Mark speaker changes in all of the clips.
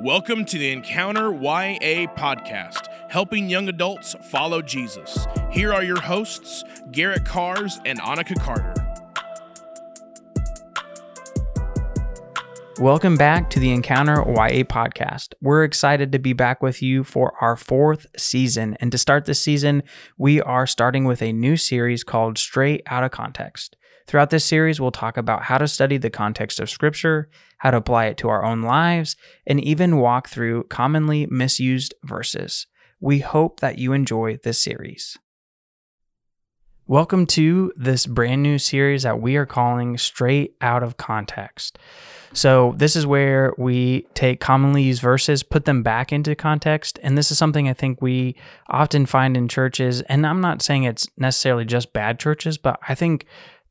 Speaker 1: Welcome to the Encounter YA podcast, helping young adults follow Jesus. Here are your hosts, Garrett Cars and Annika Carter.
Speaker 2: Welcome back to the Encounter YA podcast. We're excited to be back with you for our fourth season. And to start this season, we are starting with a new series called Straight Out of Context. Throughout this series, we'll talk about how to study the context of Scripture, how to apply it to our own lives, and even walk through commonly misused verses. We hope that you enjoy this series. Welcome to this brand new series that we are calling Straight Out of Context. So, this is where we take commonly used verses, put them back into context. And this is something I think we often find in churches. And I'm not saying it's necessarily just bad churches, but I think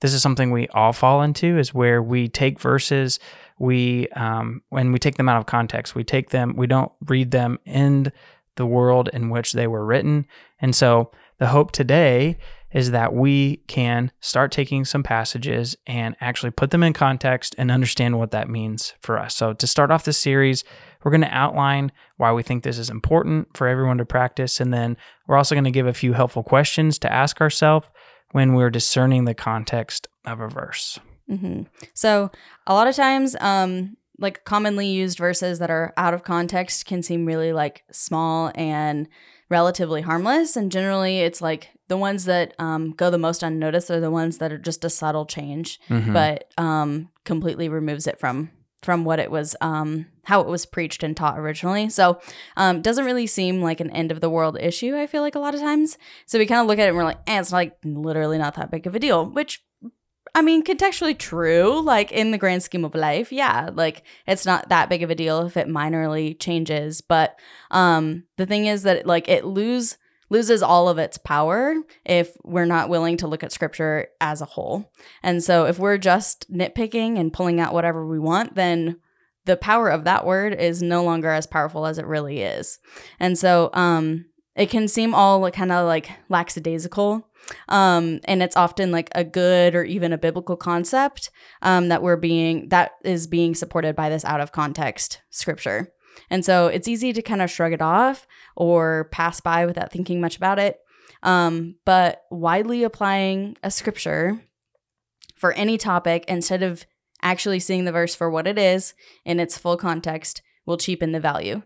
Speaker 2: this is something we all fall into is where we take verses we um, when we take them out of context. We take them we don't read them in the world in which they were written. And so the hope today is that we can start taking some passages and actually put them in context and understand what that means for us. So to start off this series we're going to outline why we think this is important for everyone to practice. And then we're also going to give a few helpful questions to ask ourselves when we're discerning the context of a verse.
Speaker 3: Mm-hmm. So, a lot of times, um, like commonly used verses that are out of context can seem really like small and relatively harmless. And generally, it's like the ones that um, go the most unnoticed are the ones that are just a subtle change, mm-hmm. but um, completely removes it from from what it was um how it was preached and taught originally so um doesn't really seem like an end of the world issue i feel like a lot of times so we kind of look at it and we're like eh, it's like literally not that big of a deal which I mean, contextually true, like in the grand scheme of life, yeah, like it's not that big of a deal if it minorly changes. But um, the thing is that like it lose loses all of its power if we're not willing to look at scripture as a whole. And so if we're just nitpicking and pulling out whatever we want, then the power of that word is no longer as powerful as it really is. And so um it can seem all like kind of like lackadaisical. Um, and it's often like a good or even a biblical concept um, that we're being that is being supported by this out of context scripture. And so it's easy to kind of shrug it off or pass by without thinking much about it. Um, but widely applying a scripture for any topic instead of actually seeing the verse for what it is in its full context will cheapen the value.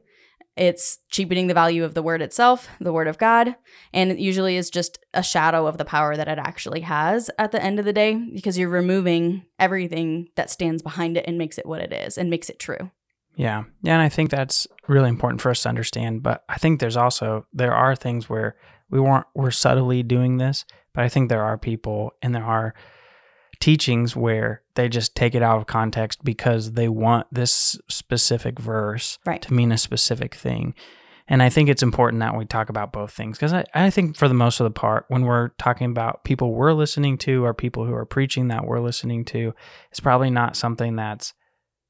Speaker 3: It's cheapening the value of the word itself, the word of God, and it usually is just a shadow of the power that it actually has at the end of the day because you're removing everything that stands behind it and makes it what it is and makes it true.
Speaker 2: Yeah. Yeah. And I think that's really important for us to understand. But I think there's also, there are things where we weren't, we're subtly doing this, but I think there are people and there are teachings where they just take it out of context because they want this specific verse
Speaker 3: right.
Speaker 2: to mean a specific thing. And I think it's important that we talk about both things because I, I think for the most of the part, when we're talking about people we're listening to or people who are preaching that we're listening to, it's probably not something that's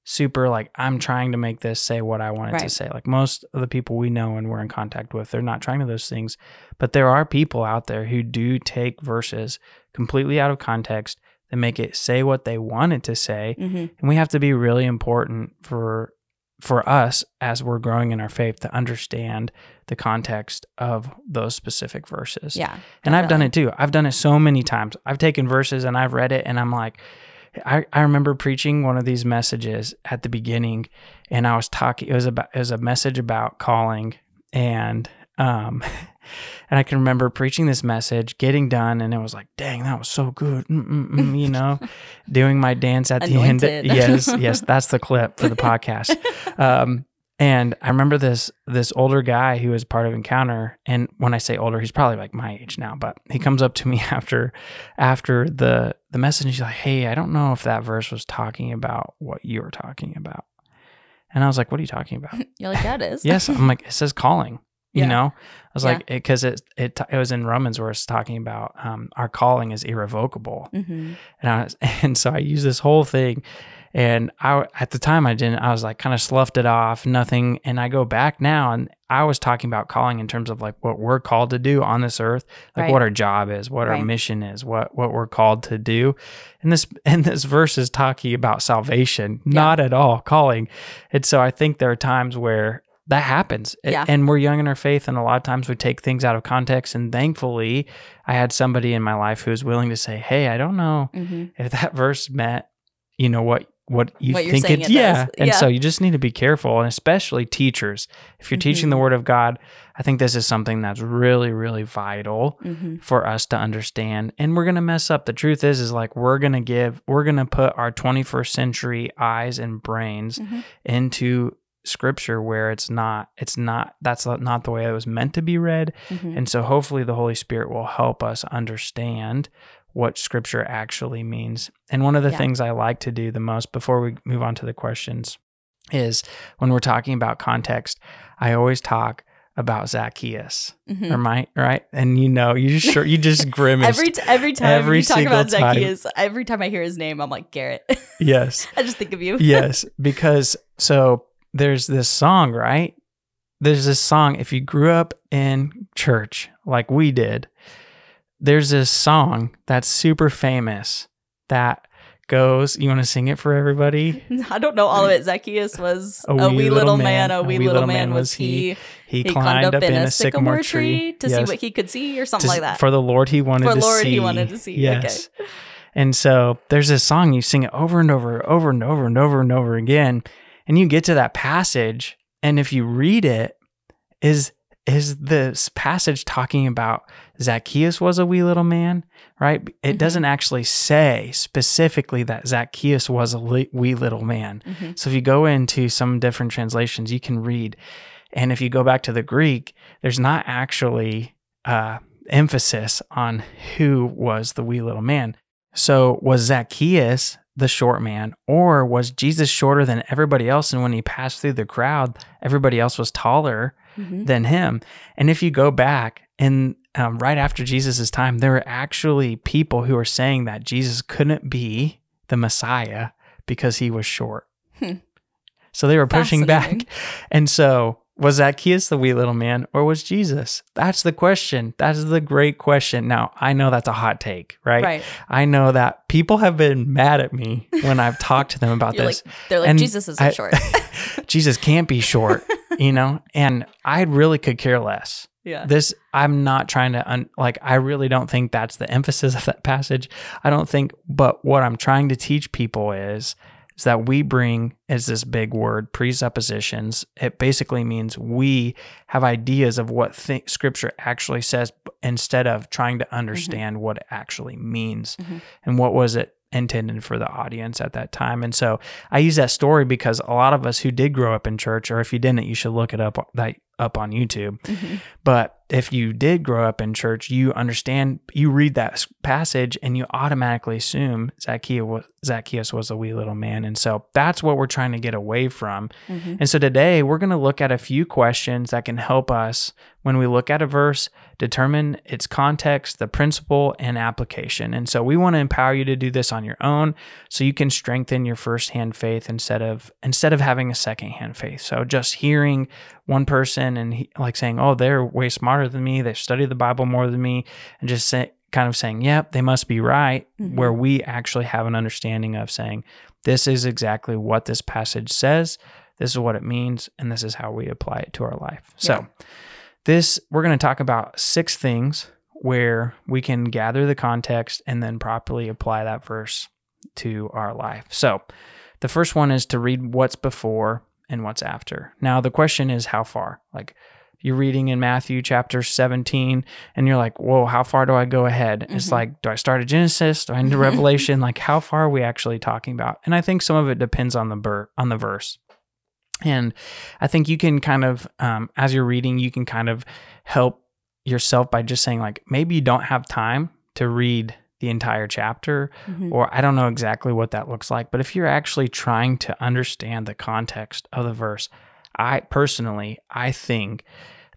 Speaker 2: super like I'm trying to make this say what I wanted right. to say. Like most of the people we know and we're in contact with, they're not trying to those things. But there are people out there who do take verses completely out of context and make it say what they want it to say. Mm-hmm. And we have to be really important for for us as we're growing in our faith to understand the context of those specific verses.
Speaker 3: Yeah. And
Speaker 2: definitely. I've done it too. I've done it so many times. I've taken verses and I've read it and I'm like, I, I remember preaching one of these messages at the beginning and I was talking it was about it was a message about calling and um and I can remember preaching this message, getting done, and it was like, dang, that was so good, Mm-mm-mm, you know, doing my dance at the end. Yes, yes, that's the clip for the podcast. Um, and I remember this this older guy who was part of Encounter, and when I say older, he's probably like my age now, but he comes up to me after after the the message. He's like, "Hey, I don't know if that verse was talking about what you were talking about." And I was like, "What are you talking about?"
Speaker 3: You're like, "That is."
Speaker 2: yes, I'm like, it says calling. You yeah. know, I was yeah. like, because it, it, it it was in Romans where it's talking about um, our calling is irrevocable, mm-hmm. and I was, and so I use this whole thing And I at the time I didn't. I was like kind of sloughed it off, nothing. And I go back now, and I was talking about calling in terms of like what we're called to do on this earth, like
Speaker 3: Right.
Speaker 2: what our job is, what our mission is, what what we're called to do. And this and this verse is talking about salvation, not at all calling. And so I think there are times where that happens.
Speaker 3: Yeah.
Speaker 2: And we're young in our faith, and a lot of times we take things out of context. And thankfully, I had somebody in my life who was willing to say, "Hey, I don't know
Speaker 3: hmm
Speaker 2: if that verse meant, you know what." What you
Speaker 3: What
Speaker 2: think it,
Speaker 3: it
Speaker 2: yeah.
Speaker 3: does.
Speaker 2: And so you just need to be careful, and especially teachers. If you're teaching the
Speaker 3: Mhm.
Speaker 2: word of God, I think this is something that's really, really vital
Speaker 3: hmm
Speaker 2: for us to understand and we're going to mess up the truth is is like we're going to give we're going to put our 21st century eyes and brains
Speaker 3: Mhm.
Speaker 2: into scripture where it's not it's not that's not the way it was meant to be read
Speaker 3: hmm
Speaker 2: and so hopefully the holy spirit will help us understand what scripture actually means and one of the
Speaker 3: Yeah.
Speaker 2: things i like to do the most before we move on to the questions is when we're talking about context i always talk about zacchaeus
Speaker 3: hmm
Speaker 2: or my right and you know you just sure you just grimaced
Speaker 3: Every t- every time
Speaker 2: Every
Speaker 3: you talk about
Speaker 2: time.
Speaker 3: Zacchaeus, every time I hear his name, I'm like Garrett.
Speaker 2: yes
Speaker 3: I just think of you.
Speaker 2: yes because so there's this song right there's this song if you grew up in church like we did there's this song that's super famous that goes you want to sing it for everybody
Speaker 3: I don't know all of it. Zacchaeus was a, wee, little man, a wee little man was he.
Speaker 2: he, climbed, up in a sycamore tree,
Speaker 3: to see what he could see or something
Speaker 2: To-
Speaker 3: like that.
Speaker 2: for the lord he wanted
Speaker 3: For
Speaker 2: to
Speaker 3: Lord
Speaker 2: see
Speaker 3: he wanted to see, okay.
Speaker 2: yes and so there's this song you sing it over and over over and over and over and over again and you get to that passage and if you read it is is this passage talking about Zacchaeus was a wee little man, right? It
Speaker 3: Mhm.
Speaker 2: doesn't actually say specifically that Zacchaeus was a li- wee little man.
Speaker 3: Mhm.
Speaker 2: So if you go into some different translations, you can read. And if you go back to the Greek, there's not actually uh, emphasis on who was the wee little man. So was Zacchaeus the short man, or was Jesus shorter than everybody else? And when he passed through the crowd, everybody else was taller
Speaker 3: Mhm.
Speaker 2: than him. And if you go back and um, right after Jesus' time, there were actually people who were saying that Jesus couldn't be the Messiah because he was short.
Speaker 3: Hmm.
Speaker 2: So they were pushing back. And so was Zacchaeus the wee little man or was Jesus? That's the question. That's the great question. Now, I know that's a hot take, right?
Speaker 3: Right.
Speaker 2: I know that people have been mad at me when I've talked to them about this.
Speaker 3: like, they're like,
Speaker 2: And
Speaker 3: Jesus isn't
Speaker 2: I-
Speaker 3: short.
Speaker 2: Jesus can't be short, you know? And I really could care less.
Speaker 3: Yeah.
Speaker 2: This, I'm not trying to, un, like, I really don't think that's the emphasis of that passage. I don't think, but what I'm trying to teach people is, is that we bring, is this big word, presuppositions. It basically means we have ideas of what th- scripture actually says instead of trying to understand what it actually means
Speaker 3: Mhm.
Speaker 2: and what was it intended for the audience at that time. And so I use that story because a lot of us who did grow up in church, or if you didn't, you should look it up that up on YouTube.
Speaker 3: Mhm.
Speaker 2: But if you did grow up in church, you understand, you read that passage and you automatically assume Zacchaeus was, Zacchaeus was a wee little man. And so that's what we're trying to get away from.
Speaker 3: Mhm.
Speaker 2: And so today we're going to look at a few questions that can help us when we look at a verse, determine its context, the principle, and application. And so we want to empower you to do this on your own so you can strengthen your firsthand faith instead of instead of having a secondhand faith. So just hearing one person and he, like saying, "Oh, they're way smarter than me. They study the Bible more than me," and just say, kind of saying, "Yep, they must be right."
Speaker 3: Mhm.
Speaker 2: Where we actually have an understanding of saying, "This is exactly what this passage says. This is what it means, and this is how we apply it to our life." So, this we're going to talk about six things where we can gather the context and then properly apply that verse to our life. So, the first one is to read what's before and what's after. Now, the question is how far? Like you're reading in Matthew chapter 17 and you're like, "Whoa, how far do I go ahead?" It's
Speaker 3: Mhm.
Speaker 2: like, "Do I start at Genesis? Do I end at Revelation? like how far are we actually talking about?" And I think some of it depends on the ver- on the verse. And I think you can kind of, um, as you're reading, you can kind of help yourself by just saying, like, maybe you don't have time to read the entire chapter,
Speaker 3: Mhm.
Speaker 2: or I don't know exactly what that looks like. But if you're actually trying to understand the context of the verse, I personally, I think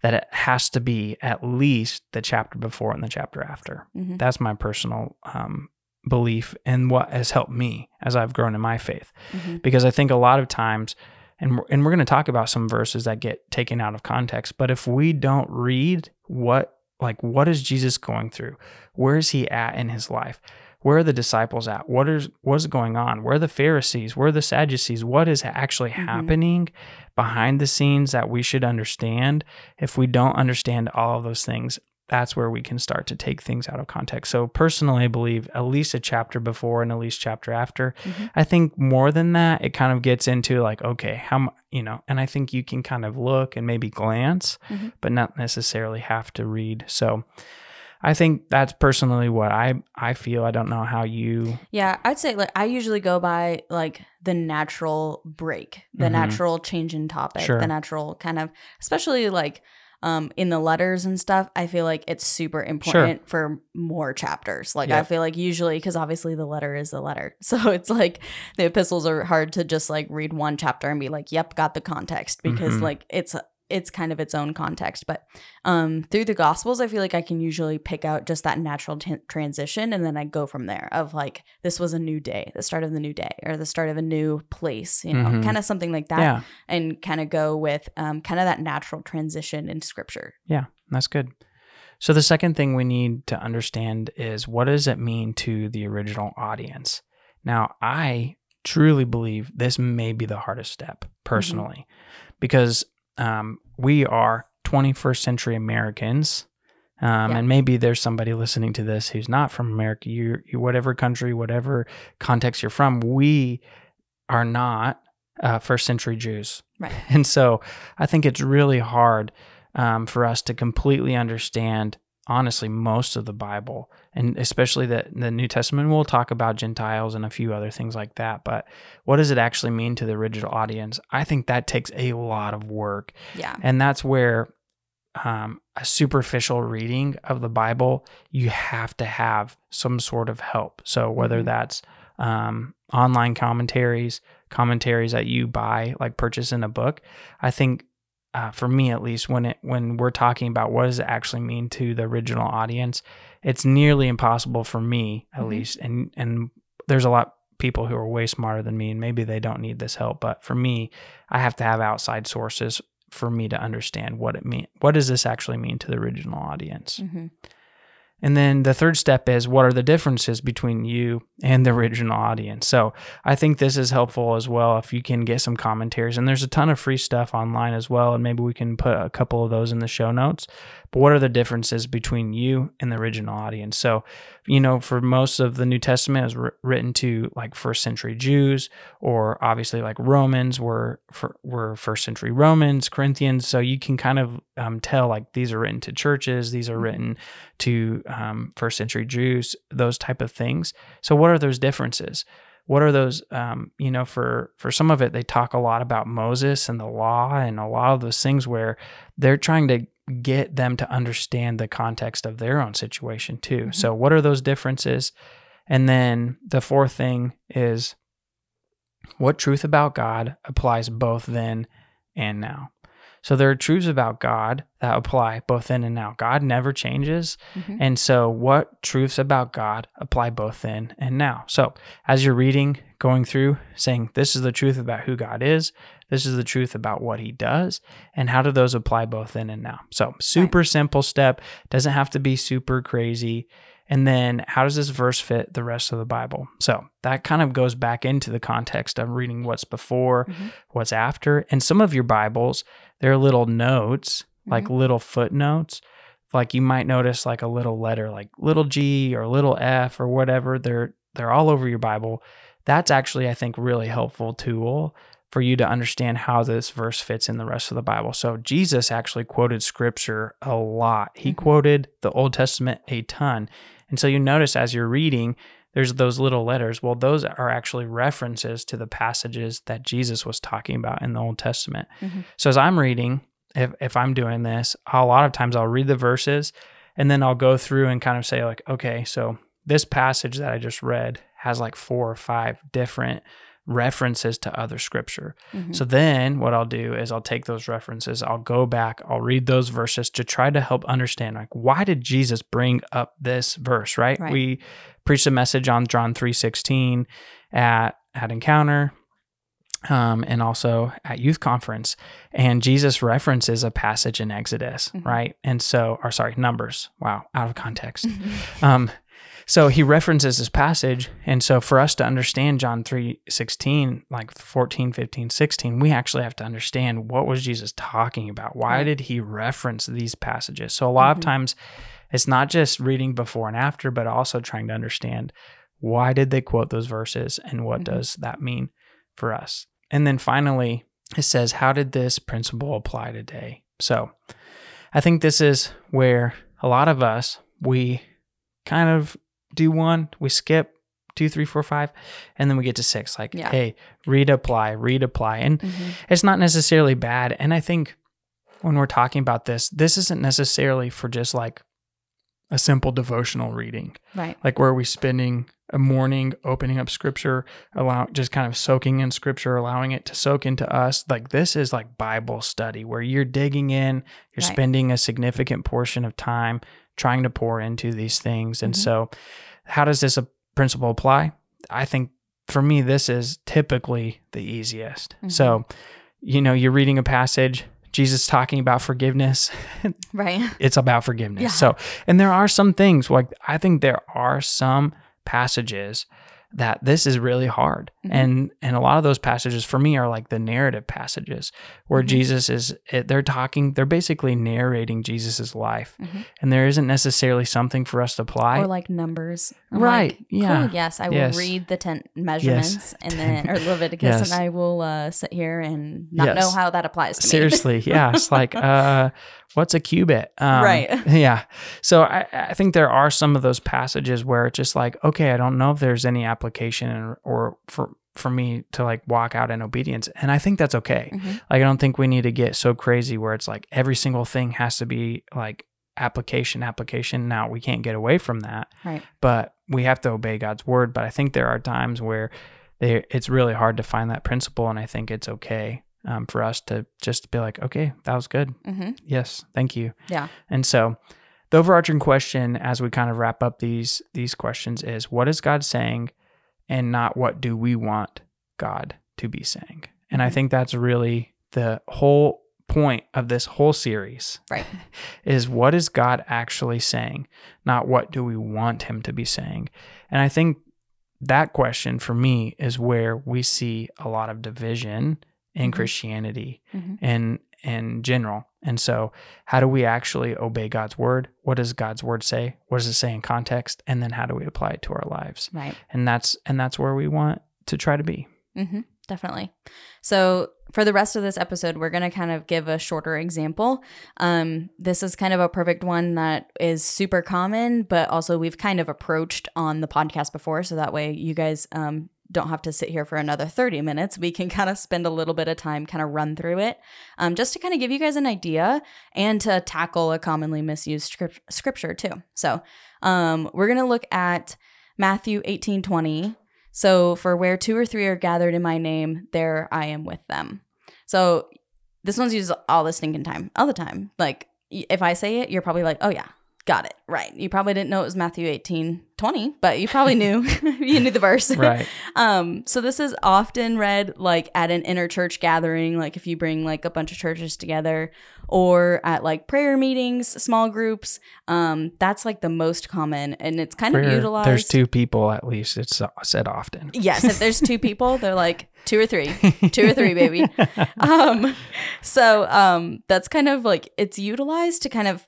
Speaker 2: that it has to be at least the chapter before and the chapter after.
Speaker 3: Mhm.
Speaker 2: That's my personal um, belief and what has helped me as I've grown in my faith.
Speaker 3: Mm-hmm.
Speaker 2: Because I think a lot of times, and we're, and we're going to talk about some verses that get taken out of context, but if we don't read what, like, what is Jesus going through? Where is he at in his life? Where are the disciples at? What is what is going on? Where are the Pharisees? Where are the Sadducees? What is actually
Speaker 3: Mhm.
Speaker 2: happening behind the scenes that we should understand? If we don't understand all of those things, that's where we can start to take things out of context. So personally, I believe at least a chapter before and at least chapter after.
Speaker 3: Mhm.
Speaker 2: I think more than that, it kind of gets into like, okay, how you know, and I think you can kind of look and maybe glance,
Speaker 3: Mhm.
Speaker 2: but not necessarily have to read. So I think that's personally what I I feel. I don't know how you.
Speaker 3: Yeah, I'd say like I usually go by like the natural break, the
Speaker 2: Mhm.
Speaker 3: natural change in topic,
Speaker 2: Sure.
Speaker 3: the natural kind of, especially like um in the letters and stuff. I feel like it's super important for more chapters. Like I feel like usually because obviously the letter is the letter, so it's like the epistles are hard to just like read one chapter and be like, "Yep, got the context," because
Speaker 2: Mhm.
Speaker 3: like it's it's kind of its own context. But um through the gospels i feel like i can usually pick out just that natural t- transition and then i go from there of like this was a new day the start of the new day or the start of a new place you know
Speaker 2: Mhm.
Speaker 3: kind of something like that
Speaker 2: yeah,
Speaker 3: and kind of go with um, kind of that natural transition in scripture
Speaker 2: yeah, that's good. So the second thing we need to understand is what does it mean to the original audience? Now, I truly believe this may be the hardest step personally, because um, we are 21st century Americans. Um,
Speaker 3: Yeah.
Speaker 2: And maybe there's somebody listening to this who's not from America. You, you, whatever country, whatever context you're from, we are not uh, first century Jews.
Speaker 3: Right.
Speaker 2: And so I think it's really hard um, for us to completely understand, honestly, most of the Bible, and especially the, the New Testament. We'll talk about Gentiles and a few other things like that. But what does it actually mean to the original audience? I think that takes a lot of work.
Speaker 3: yeah
Speaker 2: And that's where um, a superficial reading of the Bible, you have to have some sort of help. So whether
Speaker 3: Mhm.
Speaker 2: that's um, online commentaries, commentaries that you buy, like purchase in a book, I think uh, for me at least, when it when we're talking about what does it actually mean to the original audience, it's nearly impossible for me at
Speaker 3: Mhm.
Speaker 2: least. And and there's a lot people who are way smarter than me, and maybe they don't need this help. But for me, I have to have outside sources for me to understand what it mean. What does this actually mean to the original audience?
Speaker 3: hmm
Speaker 2: And then the third step is what are the differences between you and the original audience? So I think this is helpful as well if you can get some commentaries. And there's a ton of free stuff online as well. And maybe we can put a couple of those in the show notes. But what are the differences between you and the original audience? So, you know, for most of the New Testament is wr- written to like first century Jews, or obviously like Romans were for, were first century Romans, Corinthians. So you can kind of um, tell like these are written to churches, these are
Speaker 3: Mhm.
Speaker 2: written to um, first century Jews, those type of things. So what are those differences? What are those? Um, you know, for for some of it, they talk a lot about Moses and the law and a lot of those things where they're trying to get them to understand the context of their own situation too.
Speaker 3: Mhm.
Speaker 2: So what are those differences? And then the fourth thing is what truth about God applies both then and now. So there are truths about God that apply both then and now. God never changes.
Speaker 3: Mhm.
Speaker 2: And so, what truths about God apply both then and now? So, as you're reading, going through, saying, This is the truth about who God is, this is the truth about what he does, and how do those apply both then and now? So, super simple step, doesn't have to be super crazy. And then, how does this verse fit the rest of the Bible? So, that kind of goes back into the context of reading what's before,
Speaker 3: Mhm.
Speaker 2: what's after. And some of your Bibles, there are little notes, like little footnotes. Like you might notice like a little letter, like little G or little F or whatever. They're they're all over your Bible. That's actually, I think, really helpful tool for you to understand how this verse fits in the rest of the Bible. So Jesus actually quoted scripture a lot. He
Speaker 3: Mhm.
Speaker 2: quoted the Old Testament a ton. And so you notice as you're reading, there's those little letters. Well, those are actually references to the passages that Jesus was talking about in the Old Testament.
Speaker 3: Mhm.
Speaker 2: So as I'm reading, if if I'm doing this, a lot of times I'll read the verses and then I'll go through and kind of say like, okay, so this passage that I just read has like four or five different references to other scripture.
Speaker 3: Mhm.
Speaker 2: So then what I'll do is I'll take those references, I'll go back, I'll read those verses to try to help understand like why did Jesus bring up this verse, right?
Speaker 3: Right.
Speaker 2: We preached a message on John 3:16 at at Encounter um, and also at youth conference and jesus references a passage in exodus
Speaker 3: Mhm.
Speaker 2: right and so or sorry numbers wow out of context um, so he references this passage and so for us to understand john 3 16 like 14 15 16 we actually have to understand what was jesus talking about why
Speaker 3: Right.
Speaker 2: did he reference these passages so a lot
Speaker 3: Mhm.
Speaker 2: of times it's not just reading before and after but also trying to understand why did they quote those verses and what
Speaker 3: Mhm.
Speaker 2: does that mean for us and then finally it says how did this principle apply today so i think this is where a lot of us we kind of do one we skip two three four five and then we get to six like
Speaker 3: Yeah.
Speaker 2: hey read apply read apply and
Speaker 3: Mhm.
Speaker 2: it's not necessarily bad and i think when we're talking about this this isn't necessarily for just like a simple devotional reading
Speaker 3: Right.
Speaker 2: like where are we spending a morning opening up scripture allow just kind of soaking in scripture allowing it to soak into us like this is like bible study where you're digging in you're
Speaker 3: Right.
Speaker 2: spending a significant portion of time trying to pour into these things and
Speaker 3: Mhm.
Speaker 2: so how does this uh, principle apply i think for me this is typically the easiest
Speaker 3: Mhm.
Speaker 2: so you know you're reading a passage jesus talking about forgiveness
Speaker 3: Right.
Speaker 2: it's about forgiveness.
Speaker 3: Yeah.
Speaker 2: So, and there are some things like I think there are some passages that this is really hard.
Speaker 3: Mhm.
Speaker 2: And and a lot of those passages for me are like the narrative passages where
Speaker 3: Mhm.
Speaker 2: Jesus is they're talking they're basically narrating Jesus's life.
Speaker 3: Mhm.
Speaker 2: And there isn't necessarily something for us to apply.
Speaker 3: or like numbers. I'm
Speaker 2: Right,
Speaker 3: like,
Speaker 2: yeah.
Speaker 3: Cool, yes, I will read the ten measurements and then or Leviticus,
Speaker 2: Yes.
Speaker 3: and I will uh, sit here and not
Speaker 2: Yes.
Speaker 3: know how that applies to me.
Speaker 2: Seriously, yeah. It's like, uh, what's a cubit? Um,
Speaker 3: Right.
Speaker 2: Yeah. So I, I think there are some of those passages where it's just like, okay, I don't know if there's any application or, or for for me to like walk out in obedience, and I think that's okay.
Speaker 3: Mhm.
Speaker 2: Like I don't think we need to get so crazy where it's like every single thing has to be like application, application. Now we can't get away from that,
Speaker 3: Right.
Speaker 2: but we have to obey God's word. But I think there are times where they, it's really hard to find that principle, and I think it's okay um, for us to just be like, okay, that was good.
Speaker 3: hmm
Speaker 2: Yes, thank you.
Speaker 3: Yeah.
Speaker 2: And so, the overarching question, as we kind of wrap up these these questions, is what is God saying, and not what do we want God to be saying. And I
Speaker 3: Mhm.
Speaker 2: think that's really the whole point of this whole series
Speaker 3: Right.
Speaker 2: is what is God actually saying, not what do we want him to be saying. And I think that question for me is where we see a lot of division in
Speaker 3: Mhm.
Speaker 2: Christianity
Speaker 3: Mhm.
Speaker 2: in in general. And so, how do we actually obey God's word? What does God's word say? What does it say in context? And then how do we apply it to our lives?
Speaker 3: Right.
Speaker 2: And that's and that's where we want to try to be.
Speaker 3: hmm definitely. So for the rest of this episode, we're going to kind of give a shorter example. Um, this is kind of a perfect one that is super common, but also we've kind of approached on the podcast before. So that way you guys um, don't have to sit here for another 30 minutes. We can kind of spend a little bit of time kind of run through it um, just to kind of give you guys an idea and to tackle a commonly misused script- scripture too. So um, we're going to look at Matthew 18 20. So, for where two or three are gathered in my name, there I am with them. So, this one's used all the stinking time, all the time. Like, if I say it, you're probably like, oh, yeah, got it. Right. You probably didn't know it was Matthew 18 20, but you probably knew. you knew the verse.
Speaker 2: Right.
Speaker 3: Um, so this is often read like at an inner church gathering, like if you bring like a bunch of churches together, or at like prayer meetings, small groups. Um, that's like the most common, and it's kind of utilized.
Speaker 2: there's two people at least. It's said often.
Speaker 3: Yes, if there's two people, they're like two or three, two or three, baby. Um, so um, that's kind of like it's utilized to kind of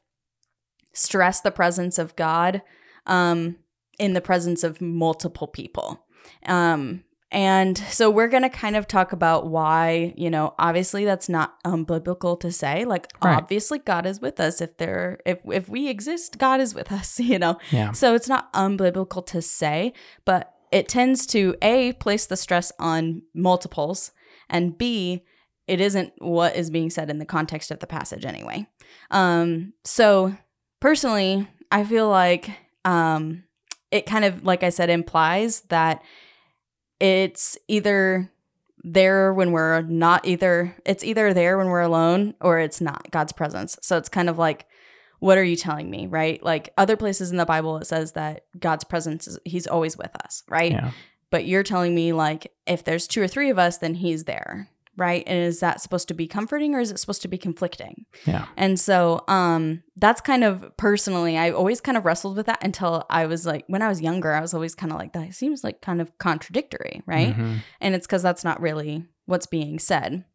Speaker 3: stress the presence of God um, in the presence of multiple people. Um, and so we're going to kind of talk about why, you know, obviously that's not unbiblical to say. Like
Speaker 2: Right.
Speaker 3: obviously God is with us if there if if we exist, God is with us, you know.
Speaker 2: Yeah.
Speaker 3: So it's not unbiblical to say, but it tends to A, place the stress on multiples, and B, it isn't what is being said in the context of the passage anyway. Um, so personally, I feel like um, it kind of, like I said, implies that it's either there when we're not either it's either there when we're alone or it's not God's presence. So it's kind of like what are you telling me, right? Like other places in the Bible it says that God's presence is he's always with us, right?
Speaker 2: Yeah.
Speaker 3: But you're telling me like if there's two or three of us then he's there, right? And is that supposed to be comforting or is it supposed to be conflicting?
Speaker 2: Yeah.
Speaker 3: And so um that's kind of personally I always kind of wrestled with that until I was like when I was younger I was always kind of like that seems like kind of contradictory, right?
Speaker 2: Mhm.
Speaker 3: And it's cuz that's not really what's being said.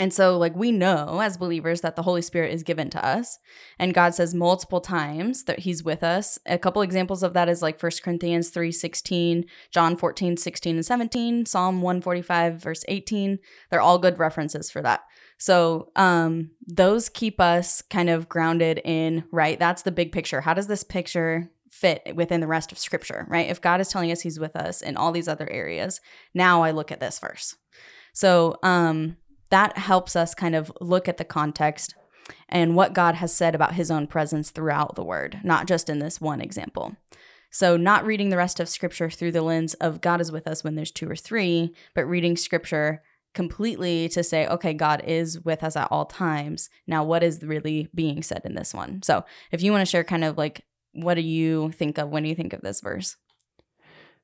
Speaker 3: And so like we know as believers that the Holy Spirit is given to us and God says multiple times that he's with us. A couple examples of that is like 1 Corinthians 3:16, John 14, 16 and 17, Psalm 145 verse 18. They're all good references for that. So um, those keep us kind of grounded in, right? That's the big picture. How does this picture fit within the rest of scripture, right? If God is telling us he's with us in all these other areas, now I look at this verse. So um, that helps us kind of look at the context and what God has said about his own presence throughout the word, not just in this one example. So, not reading the rest of scripture through the lens of God is with us when there's two or three, but reading scripture completely to say, okay, God is with us at all times. Now, what is really being said in this one? So, if you want to share kind of like, what do you think of when you think of this verse?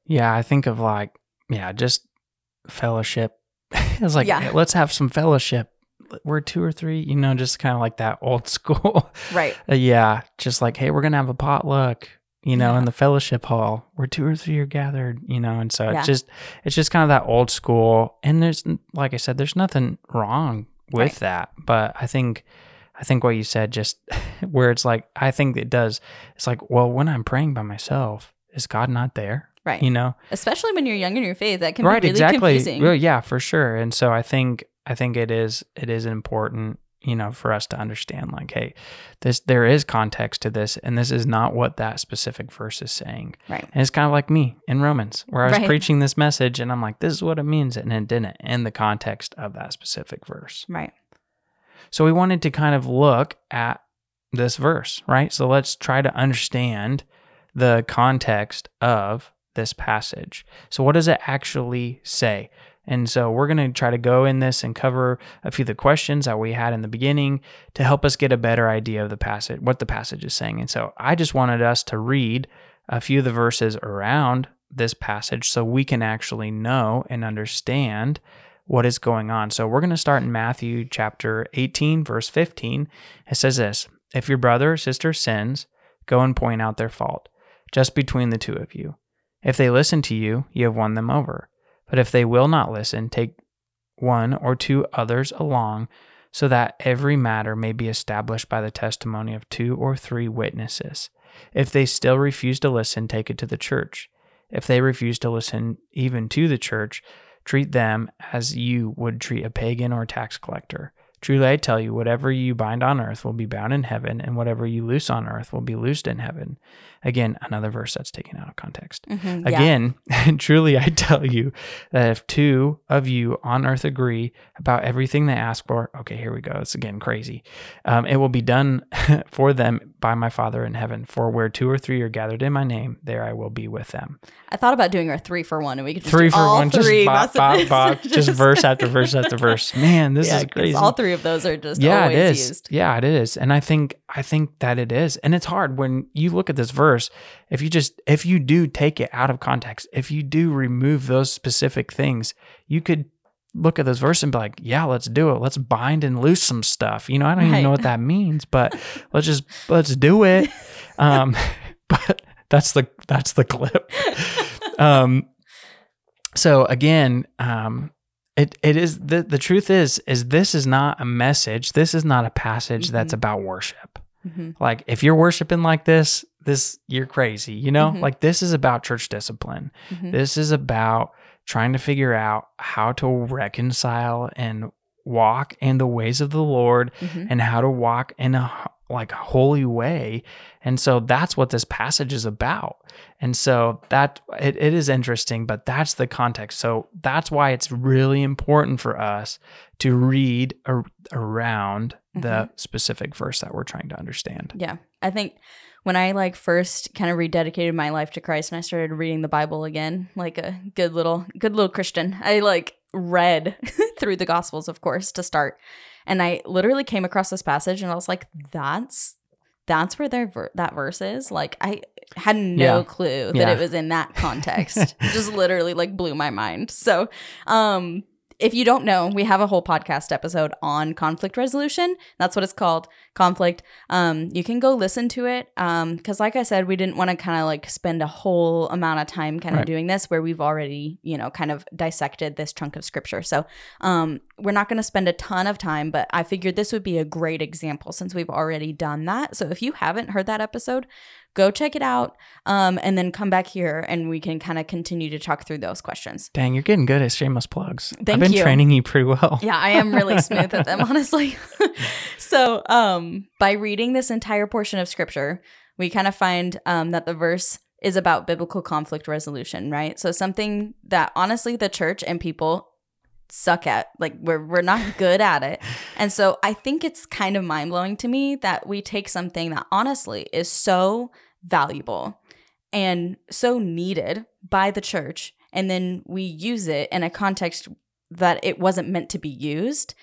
Speaker 2: Yeah, I think of like, yeah, just fellowship. it's like,
Speaker 3: Yeah.
Speaker 2: hey, let's have some fellowship. We're two or three, you know, just kind of like that old school.
Speaker 3: Right.
Speaker 2: Uh, yeah, just like, hey, we're gonna have a potluck, you know,
Speaker 3: Yeah.
Speaker 2: in the fellowship hall. Where two or three are gathered, you know, and so
Speaker 3: Yeah.
Speaker 2: it's just, it's just kind of that old school. And there's, like I said, there's nothing wrong with
Speaker 3: Right.
Speaker 2: that, but I think, I think what you said, just where it's like, I think it does. It's like, well, when I'm praying by myself, is God not there?
Speaker 3: Right.
Speaker 2: You know,
Speaker 3: Especially when you're young in your faith, that can
Speaker 2: right?
Speaker 3: be really
Speaker 2: exactly.
Speaker 3: confusing.
Speaker 2: Well, yeah, for sure. And so I think, I think it is, it is important you know for us to understand like hey this there is context to this and this is not what that specific verse is saying
Speaker 3: Right.
Speaker 2: and it's kind of like me in romans where i was
Speaker 3: Right.
Speaker 2: preaching this message and i'm like this is what it means and it didn't in the context of that specific verse
Speaker 3: Right.
Speaker 2: so we wanted to kind of look at this verse right so let's try to understand the context of this passage so what does it actually say and so we're going to try to go in this and cover a few of the questions that we had in the beginning to help us get a better idea of the passage, what the passage is saying. And so I just wanted us to read a few of the verses around this passage so we can actually know and understand what is going on. So we're going to start in Matthew chapter 18, verse 15. It says this If your brother or sister sins, go and point out their fault, just between the two of you. If they listen to you, you have won them over. But if they will not listen, take one or two others along, so that every matter may be established by the testimony of two or three witnesses. If they still refuse to listen, take it to the church. If they refuse to listen even to the church, treat them as you would treat a pagan or tax collector. Truly, I tell you, whatever you bind on earth will be bound in heaven, and whatever you loose on earth will be loosed in heaven. Again, another verse that's taken out of context.
Speaker 3: Mhm, yeah.
Speaker 2: Again, truly I tell you that if two of you on earth agree about everything they ask for, okay, here we go. It's again crazy. Um, it will be done for them by my Father in heaven. For where two or three are gathered in my name, there I will be with them.
Speaker 3: I thought about doing a three for one, and we could just
Speaker 2: Three for one, just bop, bop, bop, just verse after verse after verse. Man, this
Speaker 3: yeah,
Speaker 2: is crazy.
Speaker 3: All three of those are just
Speaker 2: yeah,
Speaker 3: always
Speaker 2: it is.
Speaker 3: used.
Speaker 2: Yeah, it is. And I think I think that it is. And it's hard when you look at this verse, if you just if you do take it out of context, if you do remove those specific things, you could look at this verse and be like, yeah, let's do it. Let's bind and loose some stuff. You know, I don't even know what that means, but let's just let's do it. Um but that's the that's the clip. Um so again, um it it is the the truth is is this is not a message. This is not a passage that's
Speaker 3: Mhm.
Speaker 2: about worship.
Speaker 3: Mhm.
Speaker 2: Like if you're worshiping like this, this you're crazy, you know?
Speaker 3: Mhm.
Speaker 2: Like this is about church discipline.
Speaker 3: Mhm.
Speaker 2: This is about trying to figure out how to reconcile and walk in the ways of the Lord
Speaker 3: Mhm.
Speaker 2: and how to walk in a like holy way. And so that's what this passage is about. And so that it, it is interesting, but that's the context. So that's why it's really important for us to read ar- around the mm-hmm. specific verse that we're trying to understand.
Speaker 3: Yeah. I think when I like first kind of rededicated my life to Christ and I started reading the Bible again, like a good little good little Christian, I like read through the Gospels, of course, to start. And I literally came across this passage and I was like, that's that's where their ver- that verse is. Like I had no
Speaker 2: Yeah.
Speaker 3: clue that
Speaker 2: Yeah.
Speaker 3: it was in that context. Just literally like blew my mind. So, um if you don't know, we have a whole podcast episode on conflict resolution. That's what it's called, conflict. Um, you can go listen to it. Um, because like I said, we didn't want to kind of like spend a whole amount of time kind of
Speaker 2: Right.
Speaker 3: doing this where we've already, you know, kind of dissected this chunk of scripture. So um, we're not going to spend a ton of time, but I figured this would be a great example since we've already done that. So if you haven't heard that episode, go check it out um, and then come back here and we can kind of continue to talk through those questions.
Speaker 2: Dang, you're getting good at shameless plugs.
Speaker 3: Thank I've
Speaker 2: been
Speaker 3: you.
Speaker 2: training you pretty well.
Speaker 3: Yeah, I am really smooth at them, honestly. so, um, by reading this entire portion of scripture, we kind of find um, that the verse is about biblical conflict resolution, right? So, something that honestly the church and people suck at. Like, we're, we're not good at it. And so, I think it's kind of mind blowing to me that we take something that honestly is so valuable and so needed by the church, and then we use it in a context that it wasn't meant to be used.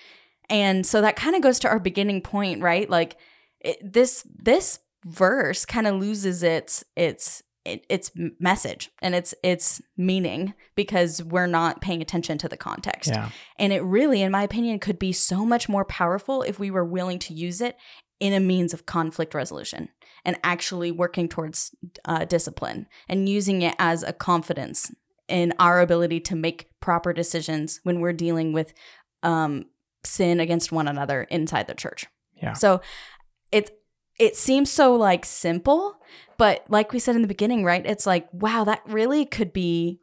Speaker 3: And so that kind of goes to our beginning point, right? Like it, this this verse kind of loses its its its message and its its meaning because we're not paying attention to the context.
Speaker 2: Yeah.
Speaker 3: And it really in my opinion could be so much more powerful if we were willing to use it in a means of conflict resolution and actually working towards uh, discipline and using it as a confidence in our ability to make proper decisions when we're dealing with um, sin against one another inside the church.
Speaker 2: Yeah.
Speaker 3: So it it seems so like simple, but like we said in the beginning, right? It's like wow, that really could be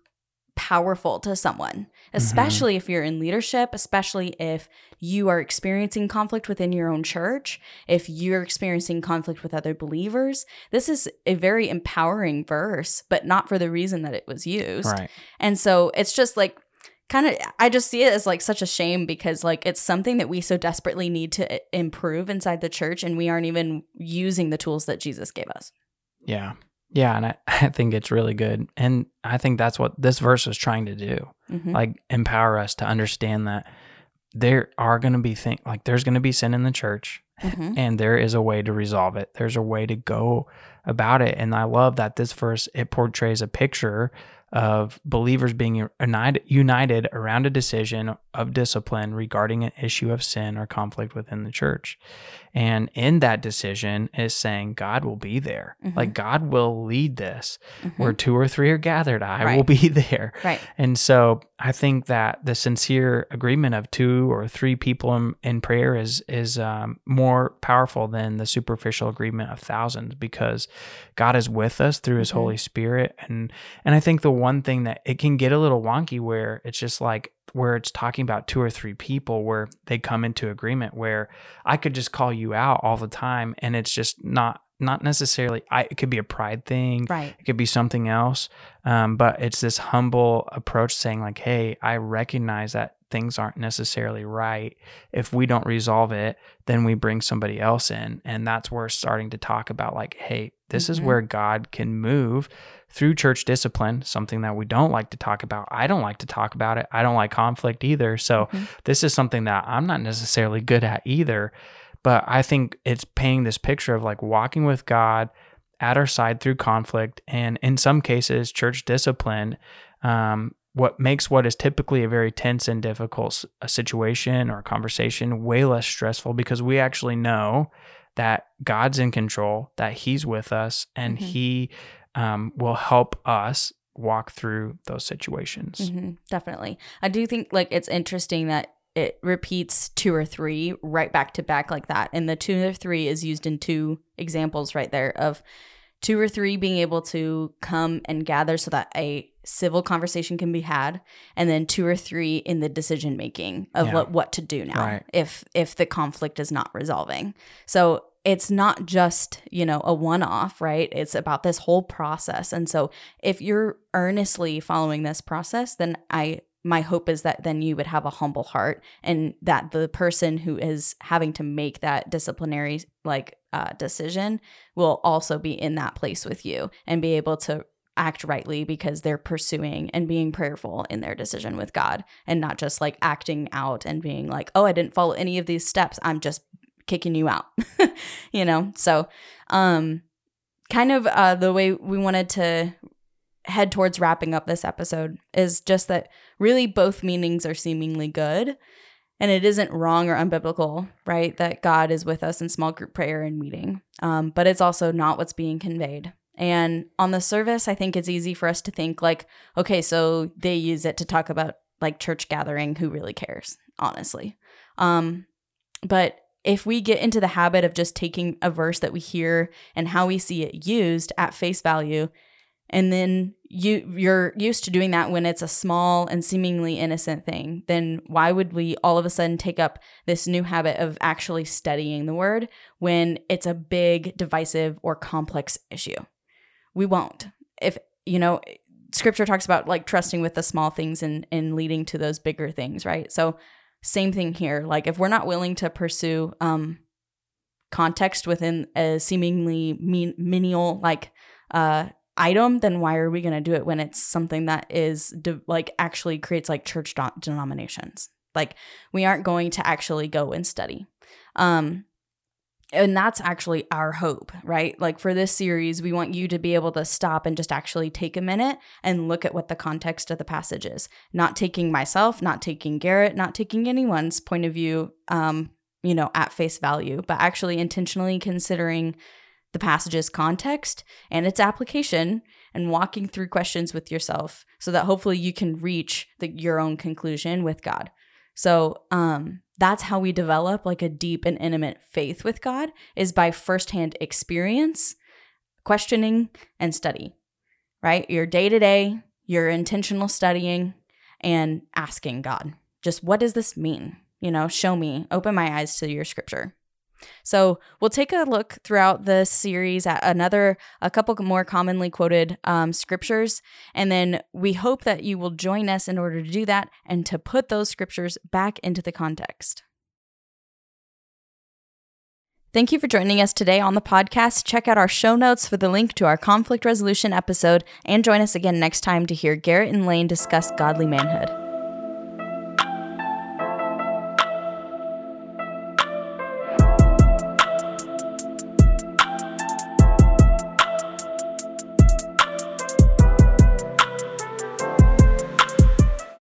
Speaker 3: powerful to someone, Mm-hmm. especially if you're in leadership, especially if you are experiencing conflict within your own church, if you're experiencing conflict with other believers. This is a very empowering verse, but not for the reason that it was used.
Speaker 2: Right.
Speaker 3: And so it's just like kind of I just see it as like such a shame because like it's something that we so desperately need to eh, improve inside the church and we aren't even using the tools that Jesus gave us.
Speaker 2: Yeah. Yeah. And I, I think it's really good. And I think that's what this verse is trying to do.
Speaker 3: Mhm.
Speaker 2: Like empower us to understand that there are going to be things like there's going to be sin in the church
Speaker 3: Mhm.
Speaker 2: and there is a way to resolve it. There's a way to go about it. And I love that this verse it portrays a picture of believers being united, united around a decision of discipline regarding an issue of sin or conflict within the church. And in that decision is saying God will be there.
Speaker 3: Mhm.
Speaker 2: Like God will lead this.
Speaker 3: Mhm.
Speaker 2: Where two or three are gathered, I will be there.
Speaker 3: Right.
Speaker 2: And so I think that the sincere agreement of two or three people in, in prayer is is um, more powerful than the superficial agreement of thousands because God is with us through His
Speaker 3: Mhm.
Speaker 2: Holy Spirit. And and I think the one thing that it can get a little wonky where it's just like where it's talking about two or three people where they come into agreement where I could just call you out all the time and it's just not not necessarily I it could be a pride thing
Speaker 3: Right.
Speaker 2: it could be something else um, but it's this humble approach saying like hey i recognize that things aren't necessarily right if we don't resolve it then we bring somebody else in and that's where starting to talk about like hey this is
Speaker 3: Mhm.
Speaker 2: where god can move through church discipline something that we don't like to talk about i don't like to talk about it i don't like conflict either so
Speaker 3: Mhm.
Speaker 2: this is something that i'm not necessarily good at either but i think it's painting this picture of like walking with god at our side through conflict and in some cases church discipline um, what makes what is typically a very tense and difficult situation or conversation way less stressful because we actually know that god's in control that he's with us and
Speaker 3: Mhm.
Speaker 2: he um, will help us walk through those situations
Speaker 3: hmm definitely. I do think like it's interesting that it repeats two or three right back to back like that. And the two or three is used in two examples right there of two or three being able to come and gather so that a civil conversation can be had and then two or three in the decision making of
Speaker 2: Yeah.
Speaker 3: what, what to do now
Speaker 2: Right.
Speaker 3: if if the conflict is not resolving so it's not just you know a one off right it's about this whole process and so if you're earnestly following this process then i my hope is that then you would have a humble heart and that the person who is having to make that disciplinary like uh, decision will also be in that place with you and be able to act rightly because they're pursuing and being prayerful in their decision with God and not just like acting out and being like, oh, I didn't follow any of these steps. I'm just kicking you out, you know? So, um, kind of uh, the way we wanted to head towards wrapping up this episode is just that really both meanings are seemingly good. And it isn't wrong or unbiblical, right? That God is with us in small group prayer and meeting. Um, but it's also not what's being conveyed. And on the service, I think it's easy for us to think, like, okay, so they use it to talk about like church gathering. Who really cares, honestly? Um, but if we get into the habit of just taking a verse that we hear and how we see it used at face value and then you you're used to doing that when it's a small and seemingly innocent thing then why would we all of a sudden take up this new habit of actually studying the word when it's a big divisive or complex issue? We won't. If you know scripture talks about like trusting with the small things and and leading to those bigger things right? So same thing here like if we're not willing to pursue um context within a seemingly mean, menial like uh item, then why are we going to do it when it's something that is de- like actually creates like church do- denominations? Like we aren't going to actually go and study. Um, and that's actually our hope, right? Like for this series, we want you to be able to stop and just actually take a minute and look at what the context of the passage is. Not taking myself, not taking Garrett, not taking anyone's point of view, um, you know, at face value, but actually intentionally considering the passage's context and its application and walking through questions with yourself so that hopefully you can reach the, your own conclusion with God. So, um, that's how we develop like a deep and intimate faith with God is by firsthand experience, questioning, and study, right? Your day to day, your intentional studying, and asking God, just what does this mean? You know, show me, open my eyes to your scripture. So we'll take a look throughout the series at another, a couple more commonly quoted um, scriptures. And then we hope that you will join us in order to do that and to put those scriptures back into the context. Thank you for joining us today on the podcast. Check out our show notes for the link to our conflict resolution episode and join us again next time to hear Garrett and Lane discuss godly manhood.